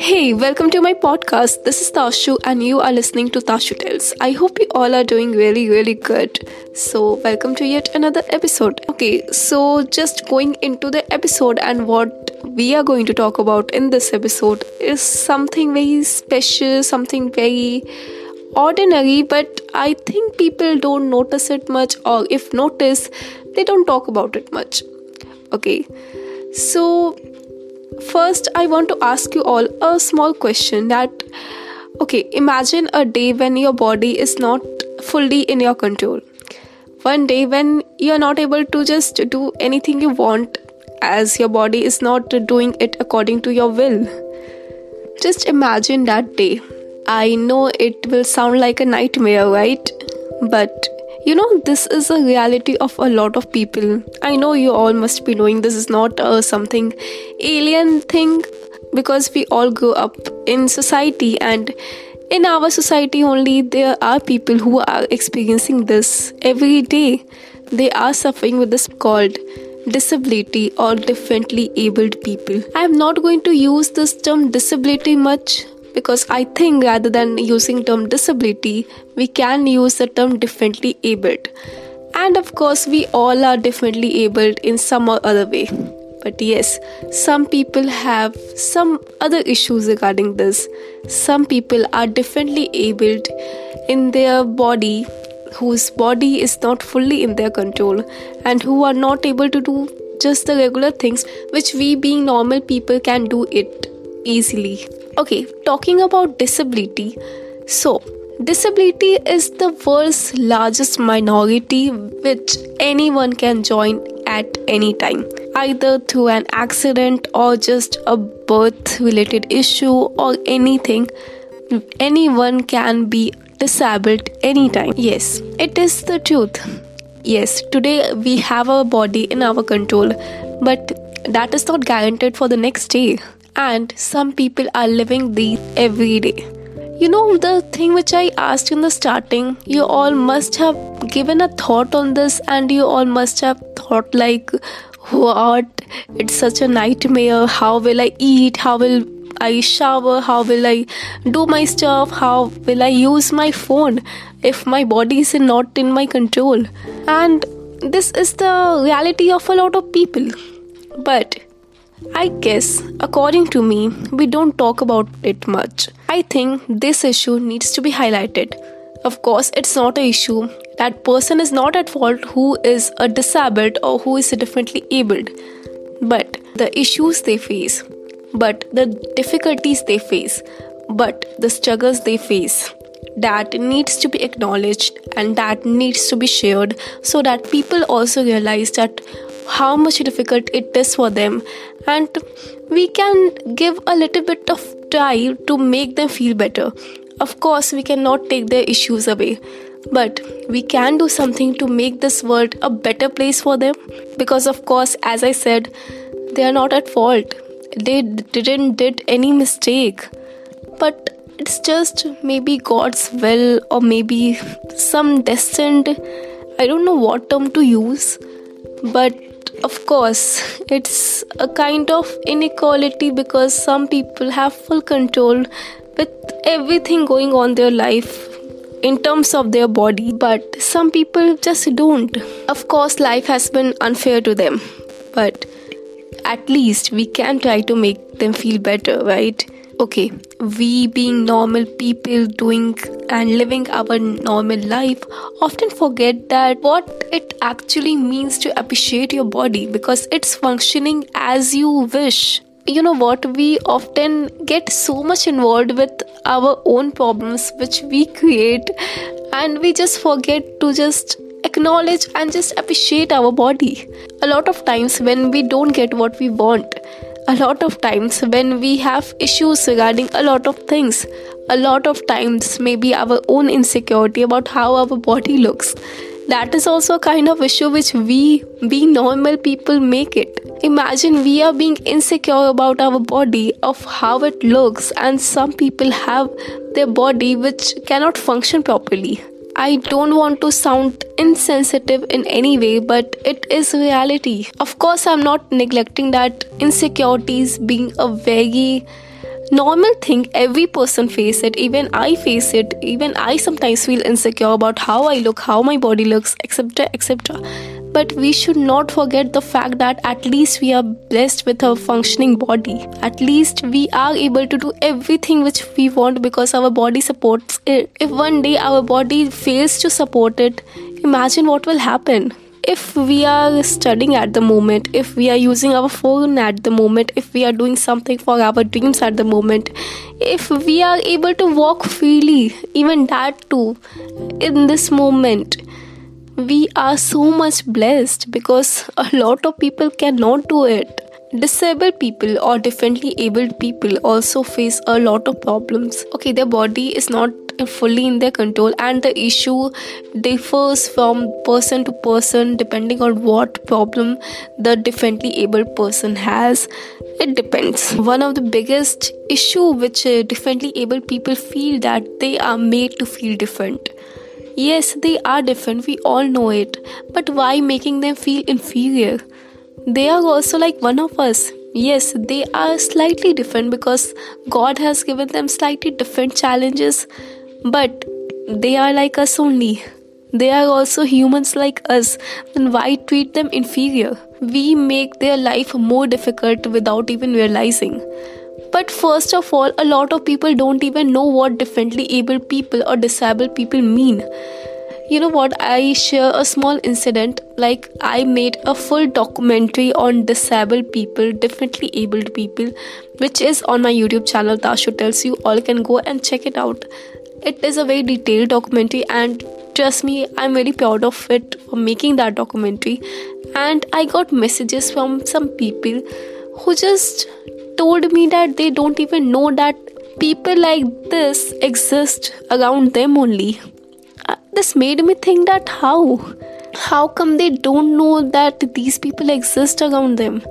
Hey, welcome to my podcast. This is Tashu, and you are listening to Tashu Tells. I hope you all are doing really, really good. So, welcome to yet another episode. Okay, so just going into the episode, and what we are going to talk about in this episode is something very special, something very ordinary, but I think people don't notice it much, or if notice, they don't talk about it much. Okay, so first i want to ask you all a small question that okay imagine a day when your body is not fully in your control. One day when you're not able to just do anything you want as your body is not doing it according to your will. Just imagine that day. I know it will sound like a nightmare right? But you know, this is a reality of a lot of people. I know you all must be knowing this is not a something alien thing because we all grow up in society and in our society only there are people who are experiencing this every day. They are suffering with this called disability or differently abled people. I am not going to use this term disability much because I think rather than using term disability, we can use the term differently abled. And of course, we all are differently abled in some or other way. But yes, some people have some other issues regarding this. Some people are differently abled in their body, whose body is not fully in their control, and who are not able to do just the regular things which we, being normal people, can do it easily. Okay, talking about disability. So, disability is the world's largest minority which anyone can join at any time, either through an accident or just a birth related issue or anything. Anyone can be disabled anytime. Yes, it is the truth. Yes, today we have our body in our control, but that is not guaranteed for the next day and some people are living these every day. You know, the thing which I asked in the starting, you all must have given a thought on this, and you all must have thought, like, what? It's such a nightmare. How will I eat? How will I shower? How will I do my stuff? How will I use my phone if my body is not in my control? And this is the reality of a lot of people. But I guess, according to me, we don't talk about it much. I think this issue needs to be highlighted. Of course, it's not an issue. That person is not at fault who is a disabled or who is differently abled. But the issues they face, but the difficulties they face, but the struggles they face, that needs to be acknowledged and that needs to be shared so that people also realize that how much difficult it is for them. And we can give a little bit of time to make them feel better. Of course we cannot take their issues away. But we can do something to make this world a better place for them. Because of course as i said they are not at fault. They didn't did any mistake. But it's just maybe god's will or maybe some destined i don't know what term to use. But of course, it's a kind of inequality because some people have full control with everything going on their life in terms of their body, but some people just don't. Of course, life has been unfair to them, but at least we can try to make them feel better, right? Okay, we being normal people doing and living our normal life often forget that what it actually means to appreciate your body because it's functioning as you wish. You know what? We often get so much involved with our own problems which we create, and we just forget to just acknowledge and just appreciate our body. A lot of times, when we don't get what we want, a lot of times when we have issues regarding a lot of things. A lot of times maybe our own insecurity about how our body looks. That is also a kind of issue which we being normal people make it. Imagine we are being insecure about our body of how it looks and some people have their body which cannot function properly. I don't want to sound insensitive in any way, but it is reality. Of course, I'm not neglecting that insecurities being a very normal thing every person face it. Even i face it. Even i sometimes feel insecure about how i look how my body looks etc etc but we should not forget the fact that at least we are blessed with a functioning body. At least we are able to do everything which we want because our body supports it. If one day our body fails to support it imagine what will happen. If we are studying at the moment, if we are using our phone at the moment, if we are doing something for our dreams at the moment, if we are able to walk freely, even that too, in this moment, we are so much blessed because a lot of people cannot do it. Disabled people or differently abled people also face a lot of problems. Okay, their body is not fully in their control and the issue differs from person to person depending on what problem the differently abled person has it depends one of the biggest issue which uh, differently abled people feel that they are made to feel different yes they are different we all know it but why making them feel inferior they are also like one of us yes they are slightly different because god has given them slightly different challenges but they are like us only. They are also humans like us, then why treat them inferior? We make their life more difficult without even realizing. But first of all, a lot of people don't even know what differently able people or disabled people mean. You know what? I share a small incident like I made a full documentary on disabled people, differently abled people, which is on my YouTube channel Tashu Tells You. All can go and check it out. It is a very detailed documentary, and trust me, I'm very proud of it for making that documentary. And I got messages from some people who just told me that they don't even know that people like this exist around them only. Uh, this made me think that how? How come they don't know that these people exist around them?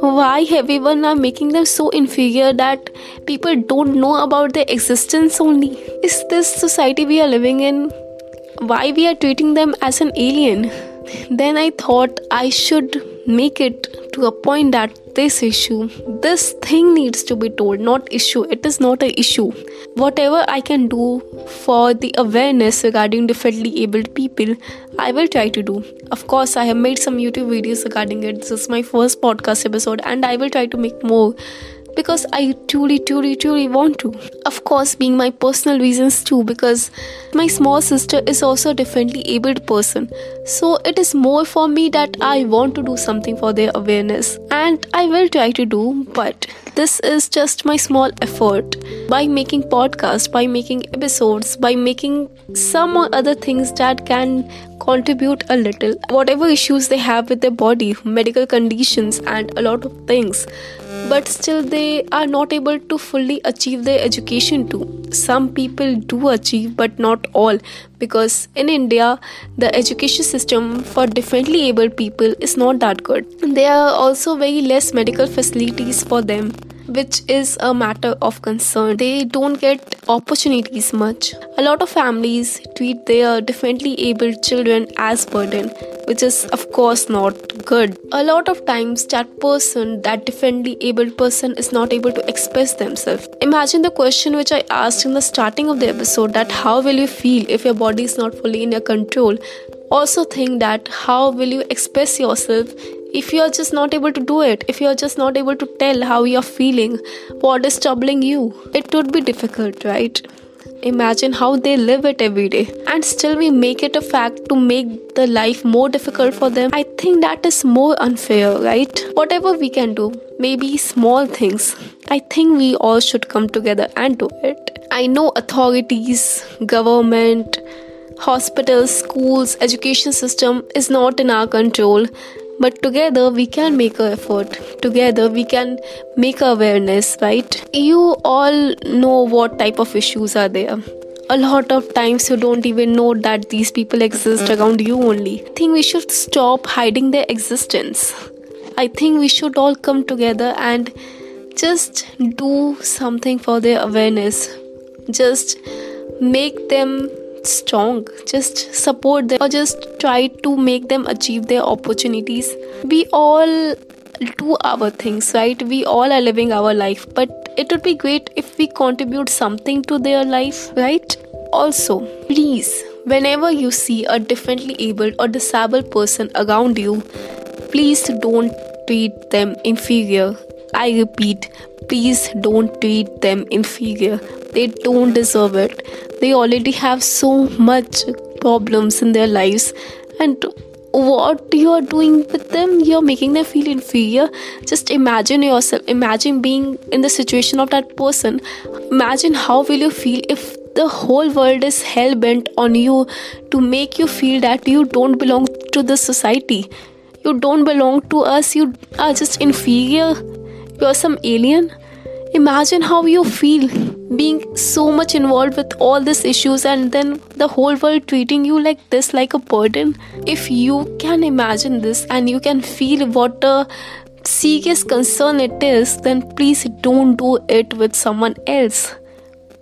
why everyone are making them so inferior that people don't know about their existence only is this society we are living in why we are treating them as an alien then i thought i should make it to a point that this issue this thing needs to be told not issue. It is not a issue. Whatever i can do for the awareness regarding differently abled people i will try to do. Of course i have made some youtube videos regarding it. This is my first podcast episode and i will try to make more because I truly, truly, truly want to. Of course, being my personal reasons too, because my small sister is also a differently abled person. So it is more for me that I want to do something for their awareness, and I will try to do, but this is just my small effort by making podcasts by making episodes by making some other things that can contribute a little. Whatever issues they have with their body medical conditions and a lot of things. But still they are not able to fully achieve their education too. Some people do achieve but not all because in india the education system for differently abled people is not that good. There are also very less medical facilities for them which is a matter of concern. They don't get opportunities much. A lot of families treat their differently abled children as burden, which is of course not good. A lot of times that person, that differently abled person is not able to express themselves. Imagine the question which I asked in the starting of the episode that how will you feel if your body is not fully in your control? Also think that how will you express yourself if you are just not able to do it, if you are just not able to tell how you're feeling, what is troubling you, it would be difficult, right? Imagine how they live it every day, and still we make it a fact to make the life more difficult for them. I think that is more unfair, right? Whatever we can do, maybe small things, I think we all should come together and do it. I know authorities, government, hospitals, schools, education system is not in our control but together we can make an effort. Together we can make awareness right? You all know what type of issues are there. A lot of times you don't even know that these people exist mm-hmm. around you only. I think we should stop hiding their existence. I think we should all come together and just do something for their awareness. Just make them strong. Just support them or just try to make them achieve their opportunities. We all do our things right? We all are living our life. But it would be great if we contribute something to their life right? Also please whenever you see a differently abled or disabled person around you please don't treat them inferior. I repeat, please don't treat them inferior. They don't deserve it. They already have so much problems in their lives. And what you are doing with them you're making them feel inferior? Just imagine yourself. Imagine being in the situation of that person. Imagine how will you feel if the whole world is hell bent on you to make you feel that you don't belong to the society. You don't belong to us. You are just inferior you're some alien? Imagine how you feel being so much involved with all these issues and then the whole world treating you like this like a burden. If you can imagine this and you can feel what a serious concern it is then please don't do it with someone else.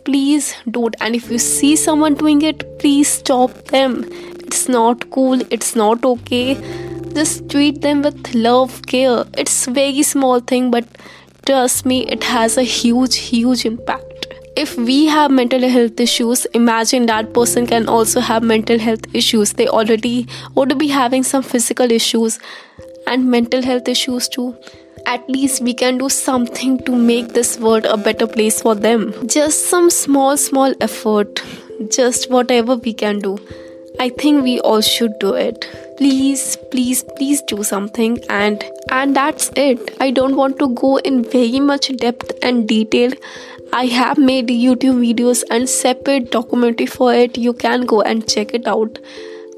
Please don't. And if you see someone doing it please stop them. It's not cool. It's not okay just treat them with love care. It's very small thing but trust me it has a huge huge impact. If we have mental health issues imagine that person can also have mental health issues. They already would be having some physical issues and mental health issues too. At least we can do something to make this world a better place for them. Just some small small effort. Just whatever we can do I think we all should do it. Please, please, please do something and and that's it. I don't want to go in very much depth and detail. I have made YouTube videos and separate documentary for it. You can go and check it out.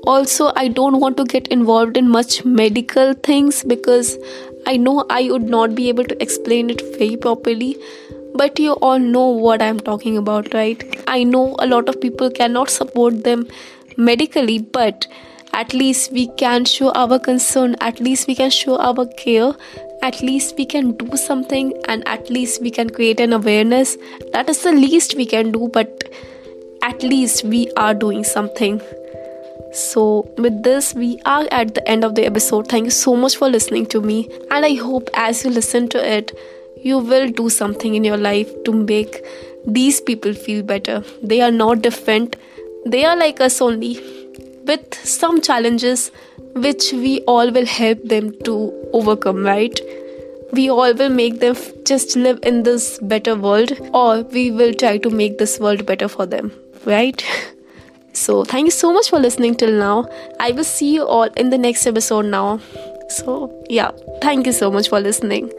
Also, I don't want to get involved in much medical things because I know I would not be able to explain it very properly but you all know what I'm talking about, right? I know a lot of people cannot support them medically but at least we can show our concern at least we can show our care at least we can do something and at least we can create an awareness. That is the least we can do but at least we are doing something. So with this we are at the end of the episode. Thank you so much for listening to me and i hope as you listen to it you will do something in your life to make these people feel better. They are not different they are like us only, with some challenges which we all will help them to overcome, right? We all will make them just live in this better world, or we will try to make this world better for them, right? So, thank you so much for listening till now. I will see you all in the next episode now. So, yeah, thank you so much for listening.